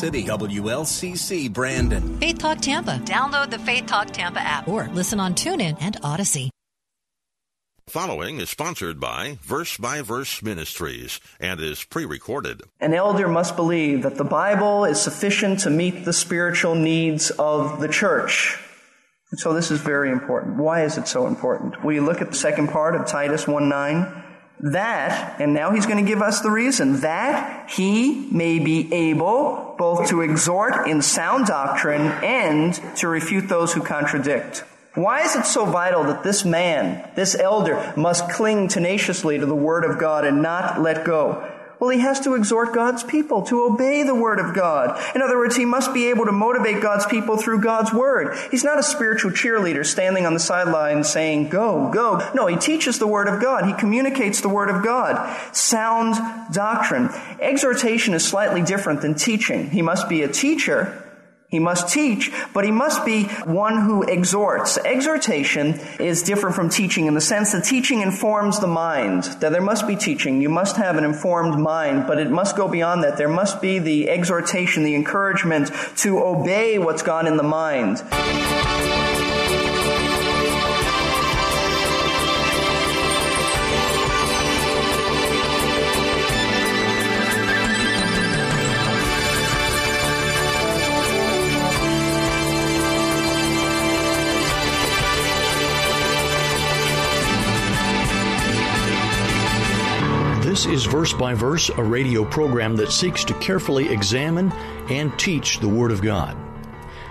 City WLCC Brandon. Faith Talk Tampa. Download the Faith Talk Tampa app or listen on TuneIn and Odyssey. Following is sponsored by Verse by Verse Ministries and is pre recorded. An elder must believe that the Bible is sufficient to meet the spiritual needs of the church. And so this is very important. Why is it so important? We look at the second part of Titus 1 9 that, and now he's going to give us the reason, that he may be able both to exhort in sound doctrine and to refute those who contradict. Why is it so vital that this man, this elder, must cling tenaciously to the Word of God and not let go? Well, he has to exhort God's people to obey the Word of God. In other words, he must be able to motivate God's people through God's Word. He's not a spiritual cheerleader standing on the sidelines saying, go, go. No, he teaches the Word of God. He communicates the Word of God. Sound doctrine. Exhortation is slightly different than teaching. He must be a teacher he must teach, but he must be one who exhorts. Exhortation is different from teaching in the sense that teaching informs the mind. That there must be teaching. You must have an informed mind, but it must go beyond that. There must be the exhortation, the encouragement to obey what's gone in the mind. This is Verse by Verse, a radio program that seeks to carefully examine and teach the Word of God.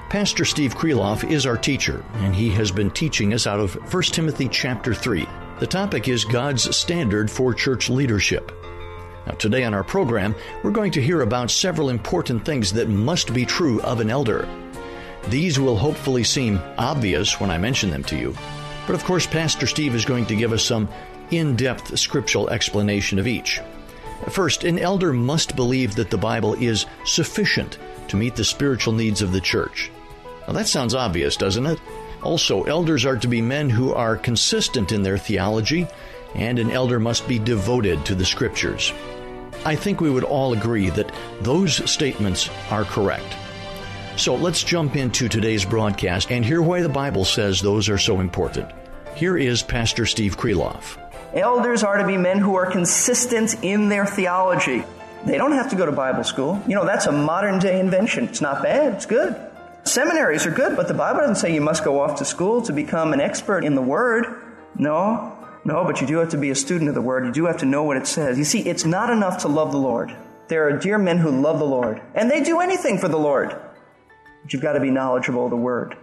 Pastor Steve Kreloff is our teacher, and he has been teaching us out of 1 Timothy chapter 3. The topic is God's standard for church leadership. Now, today on our program, we're going to hear about several important things that must be true of an elder. These will hopefully seem obvious when I mention them to you, but of course, Pastor Steve is going to give us some in depth scriptural explanation of each. First, an elder must believe that the Bible is sufficient to meet the spiritual needs of the church. Now, that sounds obvious, doesn't it? Also, elders are to be men who are consistent in their theology, and an elder must be devoted to the scriptures. I think we would all agree that those statements are correct. So let's jump into today's broadcast and hear why the Bible says those are so important. Here is Pastor Steve Kreloff. Elders are to be men who are consistent in their theology. They don't have to go to Bible school. You know, that's a modern day invention. It's not bad, it's good. Seminaries are good, but the Bible doesn't say you must go off to school to become an expert in the Word. No, no, but you do have to be a student of the Word. You do have to know what it says. You see, it's not enough to love the Lord. There are dear men who love the Lord, and they do anything for the Lord. But you've got to be knowledgeable of the Word.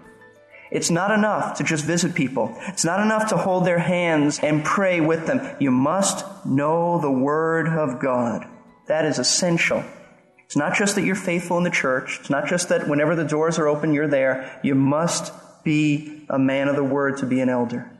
It's not enough to just visit people. It's not enough to hold their hands and pray with them. You must know the Word of God. That is essential. It's not just that you're faithful in the church. It's not just that whenever the doors are open, you're there. You must be a man of the Word to be an elder.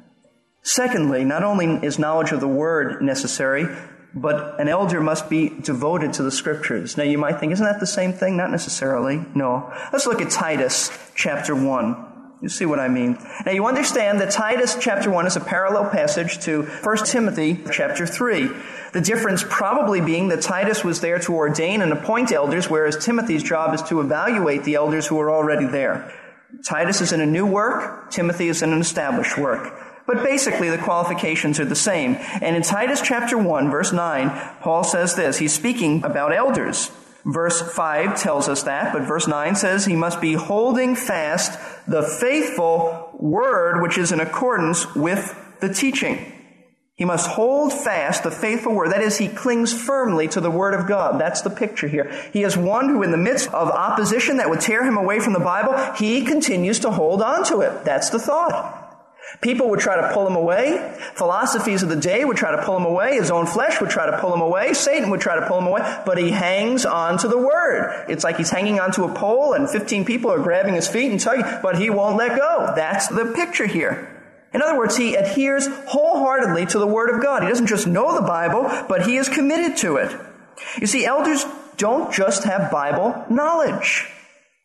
Secondly, not only is knowledge of the Word necessary, but an elder must be devoted to the scriptures. Now you might think, isn't that the same thing? Not necessarily. No. Let's look at Titus chapter 1. You see what I mean? Now you understand that Titus chapter 1 is a parallel passage to 1 Timothy chapter 3. The difference probably being that Titus was there to ordain and appoint elders, whereas Timothy's job is to evaluate the elders who are already there. Titus is in a new work, Timothy is in an established work. But basically, the qualifications are the same. And in Titus chapter 1, verse 9, Paul says this. He's speaking about elders. Verse 5 tells us that, but verse 9 says he must be holding fast the faithful word which is in accordance with the teaching. He must hold fast the faithful word. That is, he clings firmly to the word of God. That's the picture here. He is one who, in the midst of opposition that would tear him away from the Bible, he continues to hold on to it. That's the thought. People would try to pull him away. Philosophies of the day would try to pull him away. His own flesh would try to pull him away. Satan would try to pull him away. But he hangs on to the word. It's like he's hanging onto a pole and 15 people are grabbing his feet and tugging, but he won't let go. That's the picture here. In other words, he adheres wholeheartedly to the Word of God. He doesn't just know the Bible, but he is committed to it. You see, elders don't just have Bible knowledge.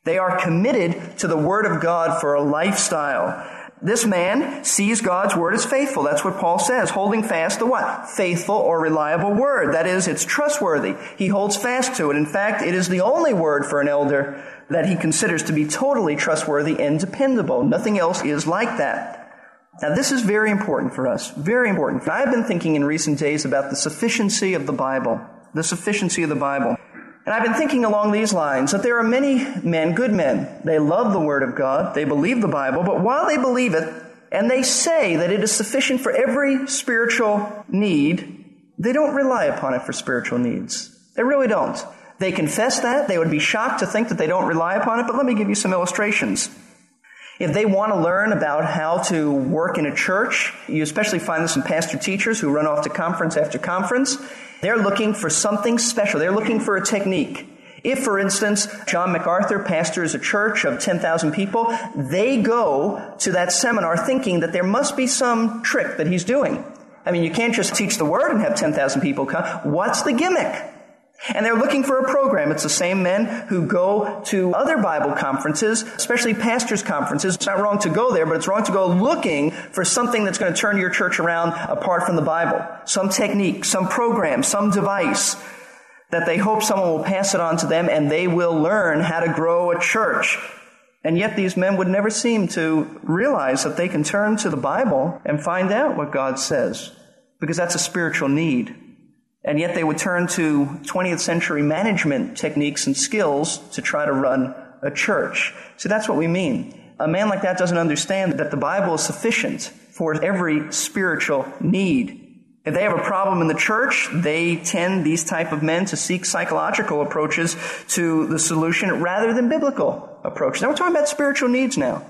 They are committed to the Word of God for a lifestyle. This man sees God's word as faithful. That's what Paul says, holding fast the what? Faithful or reliable word. That is, it's trustworthy. He holds fast to it. In fact, it is the only word for an elder that he considers to be totally trustworthy and dependable. Nothing else is like that. Now, this is very important for us. Very important. I've been thinking in recent days about the sufficiency of the Bible. The sufficiency of the Bible. And I've been thinking along these lines that there are many men, good men. They love the Word of God. They believe the Bible. But while they believe it, and they say that it is sufficient for every spiritual need, they don't rely upon it for spiritual needs. They really don't. They confess that. They would be shocked to think that they don't rely upon it. But let me give you some illustrations. If they want to learn about how to work in a church, you especially find this in pastor teachers who run off to conference after conference. They're looking for something special. They're looking for a technique. If, for instance, John MacArthur pastors a church of 10,000 people, they go to that seminar thinking that there must be some trick that he's doing. I mean, you can't just teach the word and have 10,000 people come. What's the gimmick? And they're looking for a program. It's the same men who go to other Bible conferences, especially pastors' conferences. It's not wrong to go there, but it's wrong to go looking for something that's going to turn your church around apart from the Bible. Some technique, some program, some device that they hope someone will pass it on to them and they will learn how to grow a church. And yet these men would never seem to realize that they can turn to the Bible and find out what God says. Because that's a spiritual need. And yet they would turn to 20th century management techniques and skills to try to run a church. So that's what we mean. A man like that doesn't understand that the Bible is sufficient for every spiritual need. If they have a problem in the church, they tend, these type of men, to seek psychological approaches to the solution rather than biblical approaches. Now we're talking about spiritual needs now.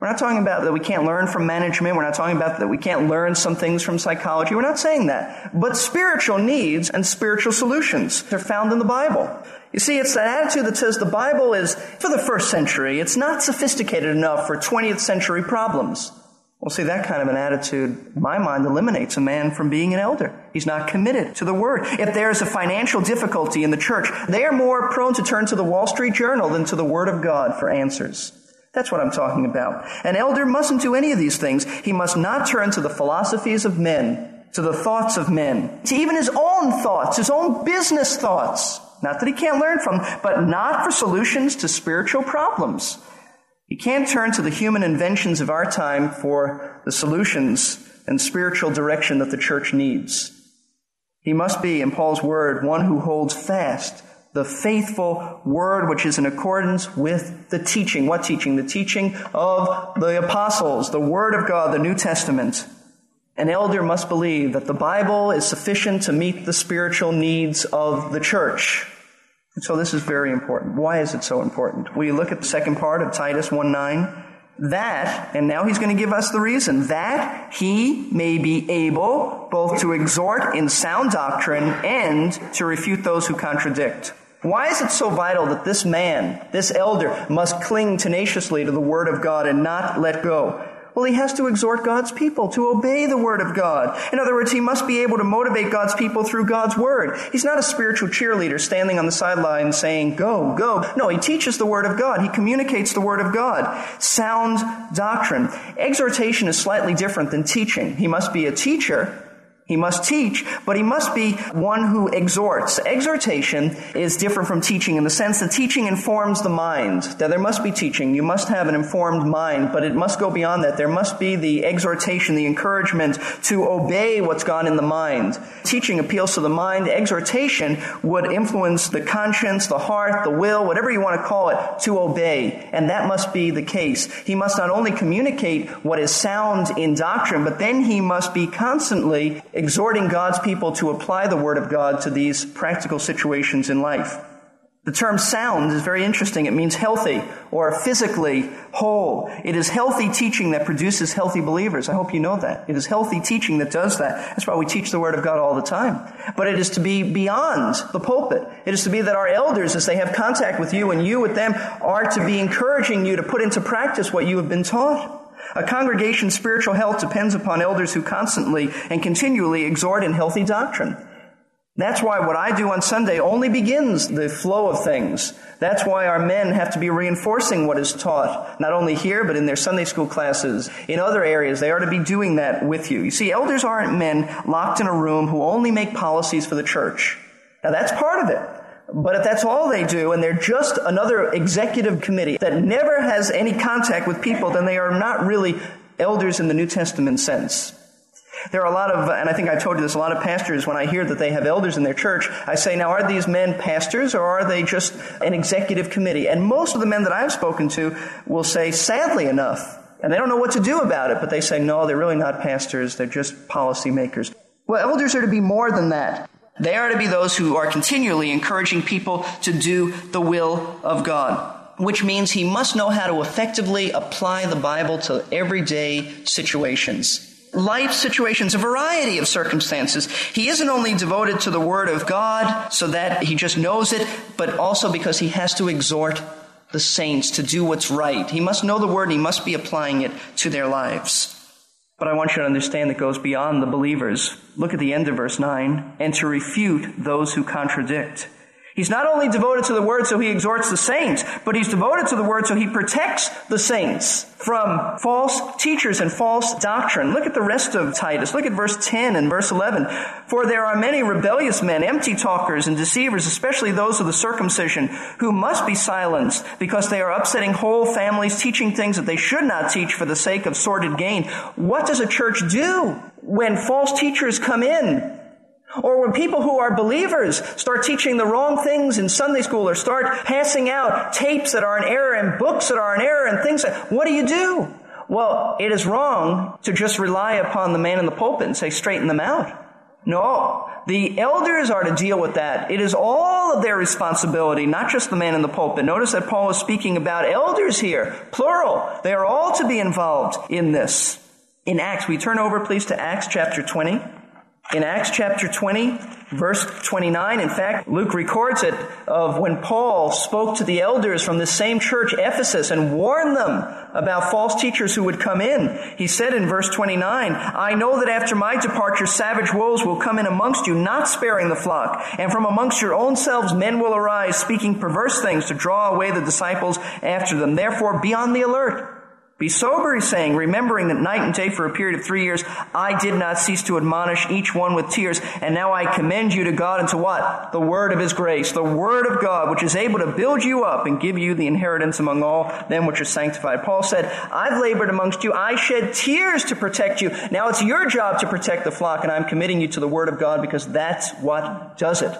We're not talking about that we can't learn from management. We're not talking about that we can't learn some things from psychology. We're not saying that. But spiritual needs and spiritual solutions are found in the Bible. You see, it's that attitude that says the Bible is, for the first century, it's not sophisticated enough for 20th century problems. Well, see, that kind of an attitude, in my mind, eliminates a man from being an elder. He's not committed to the word. If there's a financial difficulty in the church, they are more prone to turn to the Wall Street Journal than to the Word of God for answers. That's what I'm talking about. An elder mustn't do any of these things. He must not turn to the philosophies of men, to the thoughts of men, to even his own thoughts, his own business thoughts. Not that he can't learn from, but not for solutions to spiritual problems. He can't turn to the human inventions of our time for the solutions and spiritual direction that the church needs. He must be, in Paul's word, one who holds fast the faithful word which is in accordance with the teaching. What teaching? The teaching of the apostles, the word of God, the New Testament. An elder must believe that the Bible is sufficient to meet the spiritual needs of the church. And so this is very important. Why is it so important? We look at the second part of Titus 1 9 that, and now he's going to give us the reason, that he may be able both to exhort in sound doctrine and to refute those who contradict. Why is it so vital that this man, this elder, must cling tenaciously to the Word of God and not let go? Well, he has to exhort God's people to obey the Word of God. In other words, he must be able to motivate God's people through God's Word. He's not a spiritual cheerleader standing on the sidelines saying, go, go. No, he teaches the Word of God. He communicates the Word of God. Sound doctrine. Exhortation is slightly different than teaching. He must be a teacher he must teach, but he must be one who exhorts. Exhortation is different from teaching in the sense that teaching informs the mind. That there must be teaching. You must have an informed mind, but it must go beyond that. There must be the exhortation, the encouragement to obey what's gone in the mind. Teaching appeals to the mind. Exhortation would influence the conscience, the heart, the will, whatever you want to call it, to obey. And that must be the case. He must not only communicate what is sound in doctrine, but then he must be constantly exhorting God's people to apply the Word of God to these practical situations in life. The term sound is very interesting. It means healthy or physically whole. It is healthy teaching that produces healthy believers. I hope you know that. It is healthy teaching that does that. That's why we teach the Word of God all the time. But it is to be beyond the pulpit. It is to be that our elders, as they have contact with you and you with them, are to be encouraging you to put into practice what you have been taught. A congregation's spiritual health depends upon elders who constantly and continually exhort in healthy doctrine. That's why what I do on Sunday only begins the flow of things. That's why our men have to be reinforcing what is taught, not only here, but in their Sunday school classes, in other areas. They are to be doing that with you. You see, elders aren't men locked in a room who only make policies for the church. Now that's part of it. But if that's all they do, and they're just another executive committee that never has any contact with people, then they are not really elders in the New Testament sense. There are a lot of, and I think I've told you this, a lot of pastors, when I hear that they have elders in their church, I say, now are these men pastors or are they just an executive committee? And most of the men that I've spoken to will say, sadly enough, and they don't know what to do about it, but they say, no, they're really not pastors, they're just policymakers. Well, elders are to be more than that. They are to be those who are continually encouraging people to do the will of God which means he must know how to effectively apply the Bible to everyday situations life situations, a variety of circumstances. He isn't only devoted to the Word of God so that he just knows it, but also because he has to exhort the saints to do what's right. He must know the Word and he must be applying it to their lives. But I want you to understand that goes beyond the believers. Look at the end of verse 9. And to refute those who contradict. He's not only devoted to the word so he exhorts the saints, but he's devoted to the word so he protects the saints from false teachers and false doctrine. Look at the rest of Titus. Look at verse 10 and verse 11. For there are many rebellious men, empty talkers and deceivers, especially those of the circumcision, who must be silenced because they are upsetting whole families, teaching things that they should not teach for the sake of sordid gain. What does a church do when false teachers come in or when people who are believers start teaching the wrong things in Sunday school or start passing out tapes that are in error and books that are in error and things that, what do you do? Well, it is wrong to just rely upon the man in the pulpit and say, straighten them out. No. The elders are to deal with that. It is all of their responsibility, not just the man in the pulpit. Notice that Paul is speaking about elders here, plural. They are all to be involved in this. In Acts, we turn over please to Acts chapter 20. In Acts chapter 20, verse 29, in fact, Luke records it of when Paul spoke to the elders from the same church, Ephesus, and warned them about false teachers who would come in. He said in verse 29, I know that after my departure, savage wolves will come in amongst you, not sparing the flock. And from amongst your own selves, men will arise, speaking perverse things to draw away the disciples after them. Therefore, be on the alert. Be sober, he's saying, remembering that night and day for a period of three years I did not cease to admonish each one with tears, and now I commend you to God and to what? The word of his grace, the word of God, which is able to build you up and give you the inheritance among all them which are sanctified. Paul said, I've labored amongst you, I shed tears to protect you. Now it's your job to protect the flock, and I'm committing you to the word of God because that's what does it.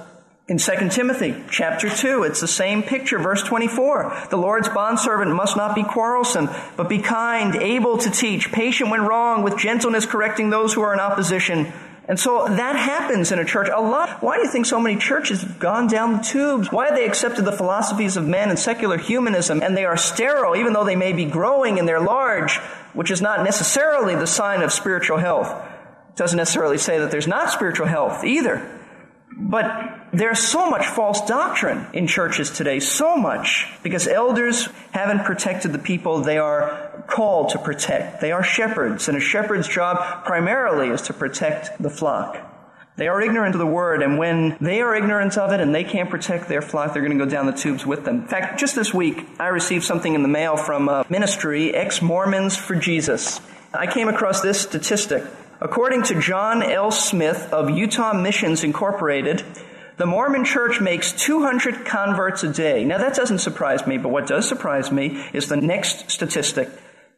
In 2 Timothy chapter 2, it's the same picture, verse 24. The Lord's bondservant must not be quarrelsome, but be kind, able to teach, patient when wrong, with gentleness correcting those who are in opposition. And so that happens in a church a lot. Why do you think so many churches have gone down the tubes? Why have they accepted the philosophies of men and secular humanism and they are sterile even though they may be growing and they're large, which is not necessarily the sign of spiritual health. It doesn't necessarily say that there's not spiritual health either. But there's so much false doctrine in churches today, so much, because elders haven't protected the people they are called to protect. They are shepherds, and a shepherd's job primarily is to protect the flock. They are ignorant of the word, and when they are ignorant of it and they can't protect their flock, they're going to go down the tubes with them. In fact, just this week, I received something in the mail from a ministry, Ex Mormons for Jesus. I came across this statistic. According to John L. Smith of Utah Missions Incorporated, the Mormon church makes 200 converts a day. Now that doesn't surprise me, but what does surprise me is the next statistic.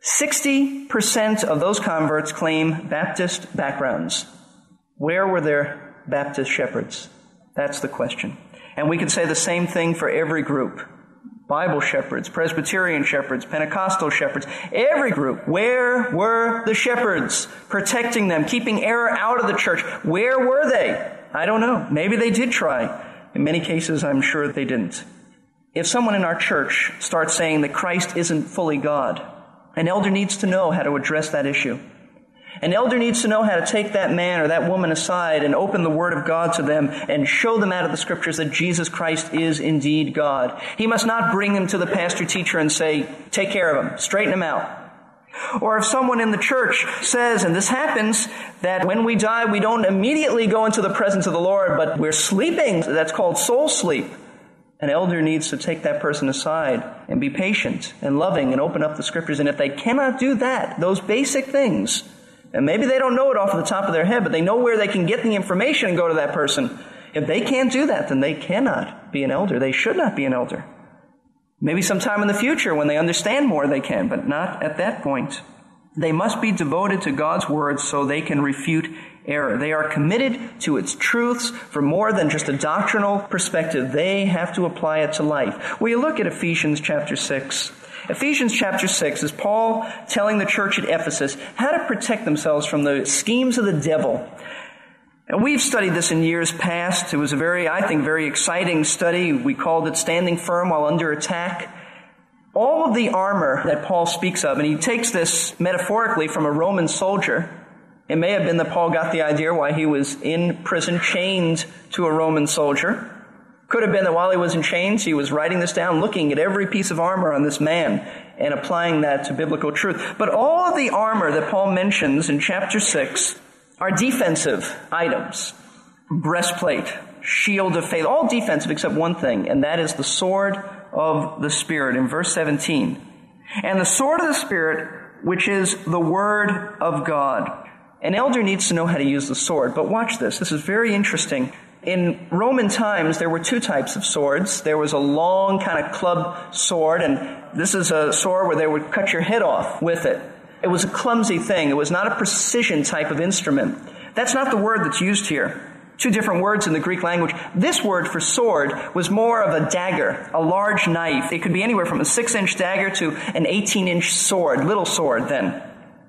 60% of those converts claim Baptist backgrounds. Where were their Baptist shepherds? That's the question. And we could say the same thing for every group. Bible shepherds, Presbyterian shepherds, Pentecostal shepherds, every group. Where were the shepherds protecting them, keeping error out of the church? Where were they? I don't know. Maybe they did try. In many cases, I'm sure they didn't. If someone in our church starts saying that Christ isn't fully God, an elder needs to know how to address that issue. An elder needs to know how to take that man or that woman aside and open the Word of God to them and show them out of the Scriptures that Jesus Christ is indeed God. He must not bring them to the pastor teacher and say, take care of him, straighten him out. Or if someone in the church says, and this happens, that when we die, we don't immediately go into the presence of the Lord, but we're sleeping. That's called soul sleep. An elder needs to take that person aside and be patient and loving and open up the scriptures. And if they cannot do that, those basic things, and maybe they don't know it off the top of their head, but they know where they can get the information and go to that person. If they can't do that, then they cannot be an elder. They should not be an elder. Maybe sometime in the future when they understand more they can, but not at that point. They must be devoted to God's word so they can refute error. They are committed to its truths for more than just a doctrinal perspective. They have to apply it to life. You look at Ephesians chapter 6? Ephesians chapter 6 is Paul telling the church at Ephesus how to protect themselves from the schemes of the devil. And we've studied this in years past. It was a very, I think, very exciting study. We called it Standing Firm While Under Attack. All of the armor that Paul speaks of, and he takes this metaphorically from a Roman soldier. It may have been that Paul got the idea why he was in prison chained to a Roman soldier. Could have been that while he was in chains, he was writing this down, looking at every piece of armor on this man and applying that to biblical truth. But all of the armor that Paul mentions in chapter 6 are defensive items. Breastplate, shield of faith, all defensive except one thing, and that is the sword of the Spirit in verse 17. And the sword of the Spirit, which is the Word of God. An elder needs to know how to use the sword, but watch this. This is very interesting. In Roman times, there were two types of swords. There was a long kind of club sword, and this is a sword where they would cut your head off with it. It was a clumsy thing. It was not a precision type of instrument. That's not the word that's used here. Two different words in the Greek language. This word for sword was more of a dagger, a large knife. It could be anywhere from a six inch dagger to an 18 inch sword, little sword then.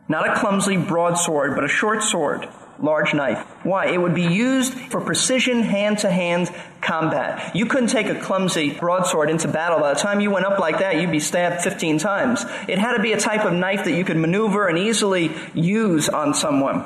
Not a clumsy broadsword, but a short sword large knife. Why? It would be used for precision hand to hand combat. You couldn't take a clumsy broadsword into battle. By the time you went up like that, you'd be stabbed 15 times. It had to be a type of knife that you could maneuver and easily use on someone.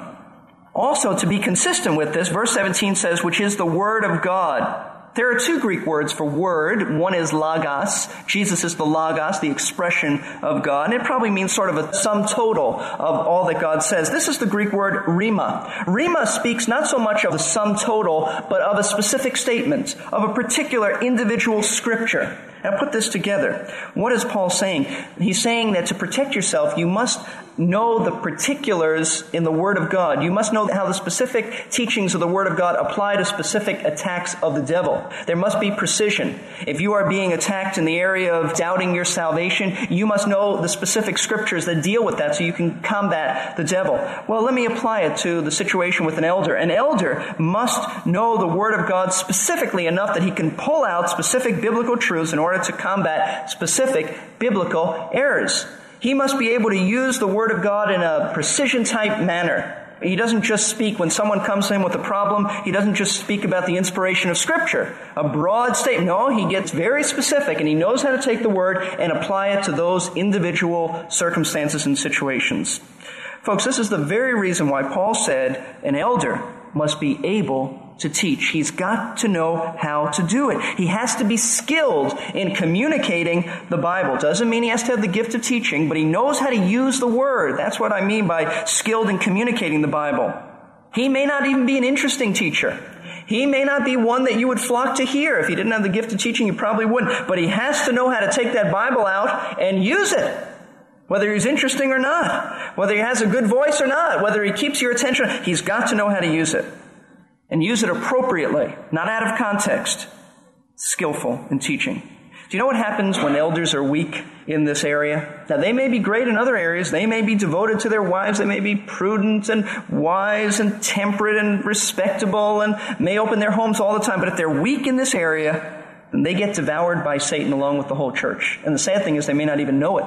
Also, to be consistent with this, verse 17 says, which is the word of God. There are two Greek words for word. One is logos. Jesus is the logos, the expression of God. And it probably means sort of a sum total of all that God says. This is the Greek word rhema. Rhema speaks not so much of the sum total, but of a specific statement, of a particular individual scripture. Now put this together. What is Paul saying? He's saying that to protect yourself, you must know the particulars in the Word of God. You must know how the specific teachings of the Word of God apply to specific attacks of the devil. There must be precision. If you are being attacked in the area of doubting your salvation, you must know the specific scriptures that deal with that so you can combat the devil. Well, let me apply it to the situation with an elder. An elder must know the Word of God specifically enough that he can pull out specific biblical truths in order to combat specific biblical errors. He must be able to use the Word of God in a precision type manner. He doesn't just speak when someone comes to him with a problem. He doesn't just speak about the inspiration of Scripture, a broad statement. No, he gets very specific and he knows how to take the Word and apply it to those individual circumstances and situations. Folks, this is the very reason why Paul said an elder must be able to teach. He's got to know how to do it. He has to be skilled in communicating the Bible. Doesn't mean he has to have the gift of teaching, but he knows how to use the word. That's what I mean by skilled in communicating the Bible. He may not even be an interesting teacher. He may not be one that you would flock to hear. If he didn't have the gift of teaching, you probably wouldn't. But he has to know how to take that Bible out and use it. Whether he's interesting or not. Whether he has a good voice or not. Whether he keeps your attention. He's got to know how to use it and use it appropriately, not out of context. Skillful in teaching. Do you know what happens when elders are weak in this area? Now, they may be great in other areas. They may be devoted to their wives. They may be prudent and wise and temperate and respectable and may open their homes all the time. But if they're weak in this area, then they get devoured by Satan along with the whole church. And the sad thing is they may not even know it.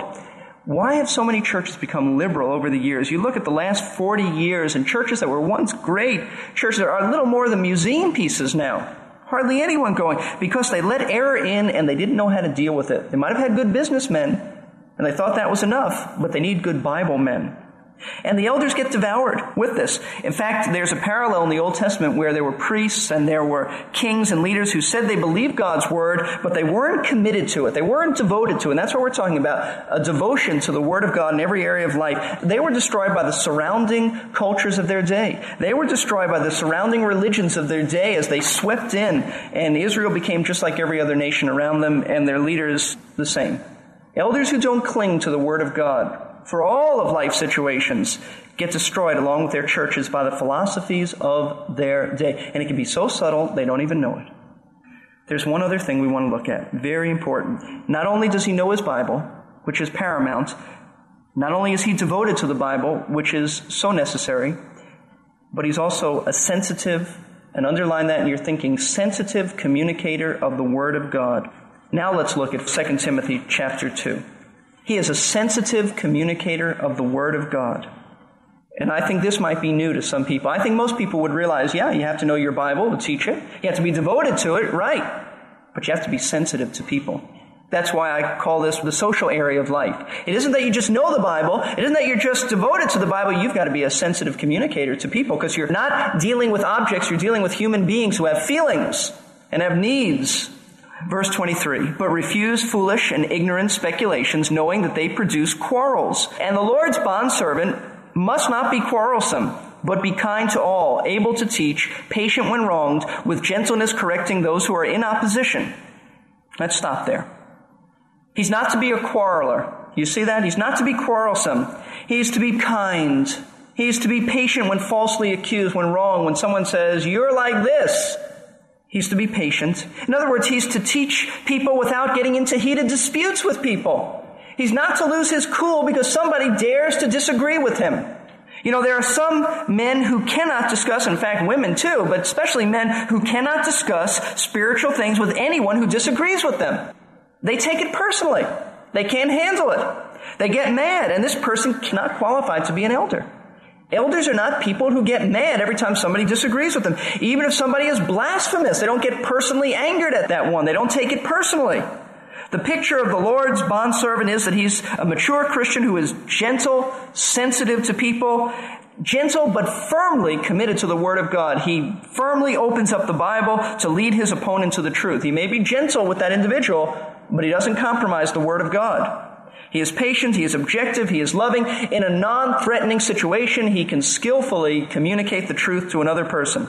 Why have so many churches become liberal over the years? You look at the last 40 years and churches that were once great churches are a little more than museum pieces now. Hardly anyone going because they let error in and they didn't know how to deal with it. They might have had good businessmen and they thought that was enough, but they need good Bible men. And the elders get devoured with this. In fact, there's a parallel in the Old Testament where there were priests and there were kings and leaders who said they believed God's word, but they weren't committed to it. They weren't devoted to it. And that's what we're talking about. A devotion to the word of God in every area of life. They were destroyed by the surrounding cultures of their day. They were destroyed by the surrounding religions of their day as they swept in and Israel became just like every other nation around them and their leaders the same. Elders who don't cling to the word of God for all of life situations get destroyed along with their churches by the philosophies of their day. And it can be so subtle, they don't even know it. There's one other thing we want to look at, very important. Not only does he know his Bible, which is paramount, not only is he devoted to the Bible, which is so necessary, but he's also a sensitive, and underline that in your thinking, sensitive communicator of the Word of God. Now let's look at 2 Timothy chapter 2. He is a sensitive communicator of the Word of God. And I think this might be new to some people. I think most people would realize, yeah, you have to know your Bible to teach it. You have to be devoted to it, right. But you have to be sensitive to people. That's why I call this the social area of life. It isn't that you just know the Bible. It isn't that you're just devoted to the Bible. You've got to be a sensitive communicator to people because you're not dealing with objects. You're dealing with human beings who have feelings and have needs Verse 23, but refuse foolish and ignorant speculations, knowing that they produce quarrels. And the Lord's bondservant must not be quarrelsome, but be kind to all, able to teach, patient when wronged, with gentleness correcting those who are in opposition. Let's stop there. He's not to be a quarreler. You see that? He's not to be quarrelsome. He's to be kind. He's to be patient when falsely accused, when wrong, when someone says, you're like this. He's to be patient. In other words, he's to teach people without getting into heated disputes with people. He's not to lose his cool because somebody dares to disagree with him. You know, there are some men who cannot discuss, in fact, women too, but especially men who cannot discuss spiritual things with anyone who disagrees with them. They take it personally. They can't handle it. They get mad, and this person cannot qualify to be an elder. Elders are not people who get mad every time somebody disagrees with them. Even if somebody is blasphemous, they don't get personally angered at that one. They don't take it personally. The picture of the Lord's bondservant is that he's a mature Christian who is gentle, sensitive to people, gentle but firmly committed to the Word of God. He firmly opens up the Bible to lead his opponent to the truth. He may be gentle with that individual, but he doesn't compromise the Word of God. He is patient, he is objective, he is loving. In a non-threatening situation, he can skillfully communicate the truth to another person.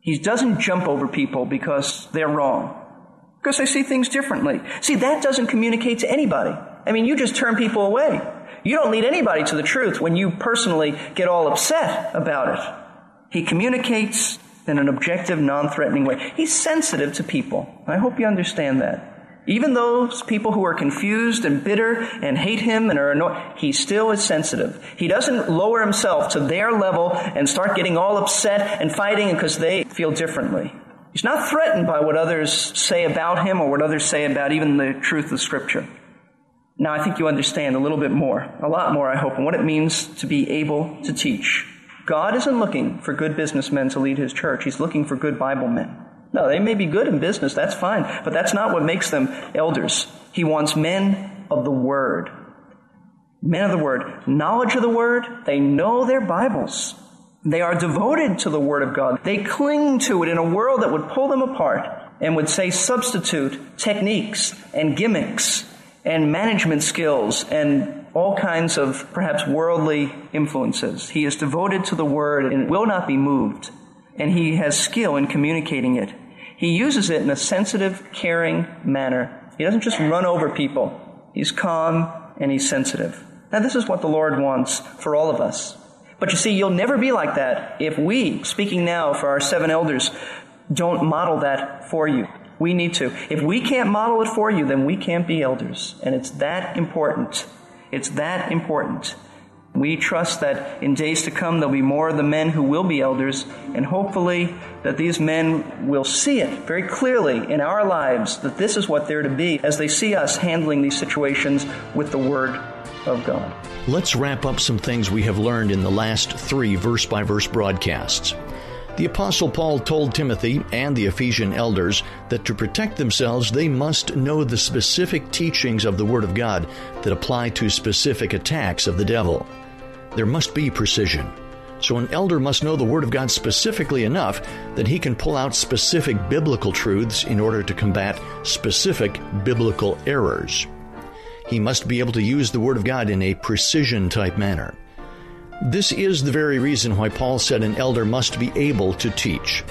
He doesn't jump over people because they're wrong. Because they see things differently. See, that doesn't communicate to anybody. I mean, you just turn people away. You don't lead anybody to the truth when you personally get all upset about it. He communicates in an objective, non-threatening way. He's sensitive to people. I hope you understand that. Even those people who are confused and bitter and hate him and are annoyed, he still is sensitive. He doesn't lower himself to their level and start getting all upset and fighting because they feel differently. He's not threatened by what others say about him or what others say about even the truth of Scripture. Now, I think you understand a little bit more, a lot more, I hope, and what it means to be able to teach. God isn't looking for good businessmen to lead his church. He's looking for good Bible men. No, they may be good in business, that's fine, but that's not what makes them elders. He wants men of the Word. Men of the Word. Knowledge of the Word, they know their Bibles. They are devoted to the Word of God. They cling to it in a world that would pull them apart and would say substitute techniques and gimmicks and management skills and all kinds of perhaps worldly influences. He is devoted to the Word and will not be moved. And he has skill in communicating it. He uses it in a sensitive, caring manner. He doesn't just run over people. He's calm and he's sensitive. Now, this is what the Lord wants for all of us. But you see, you'll never be like that if we, speaking now for our seven elders, don't model that for you. We need to. If we can't model it for you, then we can't be elders. And it's that important. It's that important. We trust that in days to come there'll be more of the men who will be elders, and hopefully that these men will see it very clearly in our lives that this is what they're to be as they see us handling these situations with the Word of God. Let's wrap up some things we have learned in the last three verse by verse broadcasts. The Apostle Paul told Timothy and the Ephesian elders that to protect themselves, they must know the specific teachings of the Word of God that apply to specific attacks of the devil. There must be precision. So, an elder must know the Word of God specifically enough that he can pull out specific biblical truths in order to combat specific biblical errors. He must be able to use the Word of God in a precision type manner. This is the very reason why Paul said an elder must be able to teach.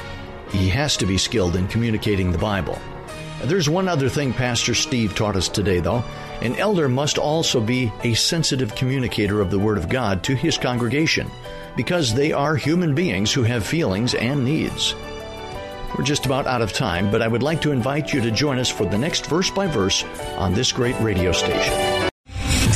He has to be skilled in communicating the Bible. There's one other thing Pastor Steve taught us today, though. An elder must also be a sensitive communicator of the Word of God to his congregation, because they are human beings who have feelings and needs. We're just about out of time, but I would like to invite you to join us for the next verse by verse on this great radio station.